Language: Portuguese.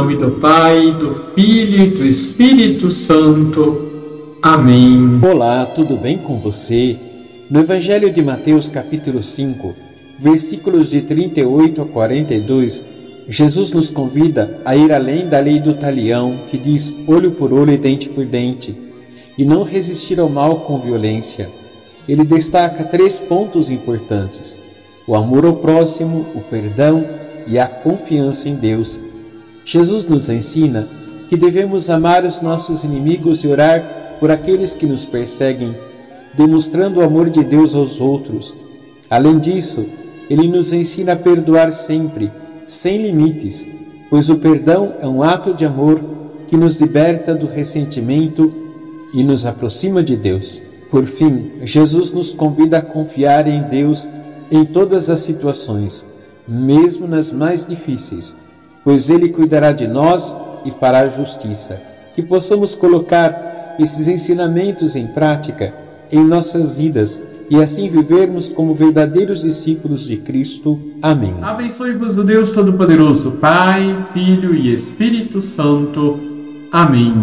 nome do Pai, do Filho e do Espírito Santo. Amém. Olá, tudo bem com você? No Evangelho de Mateus, capítulo 5, versículos de 38 a 42, Jesus nos convida a ir além da lei do talião, que diz olho por olho e dente por dente, e não resistir ao mal com violência. Ele destaca três pontos importantes: o amor ao próximo, o perdão e a confiança em Deus. Jesus nos ensina que devemos amar os nossos inimigos e orar por aqueles que nos perseguem, demonstrando o amor de Deus aos outros. Além disso, ele nos ensina a perdoar sempre sem limites, pois o perdão é um ato de amor que nos liberta do ressentimento e nos aproxima de Deus. Por fim, Jesus nos convida a confiar em Deus em todas as situações, mesmo nas mais difíceis, pois Ele cuidará de nós e fará justiça. Que possamos colocar esses ensinamentos em prática em nossas vidas e assim vivermos como verdadeiros discípulos de Cristo. Amém. Abençoe-vos o Deus Todo-Poderoso, Pai, Filho e Espírito Santo. Amém.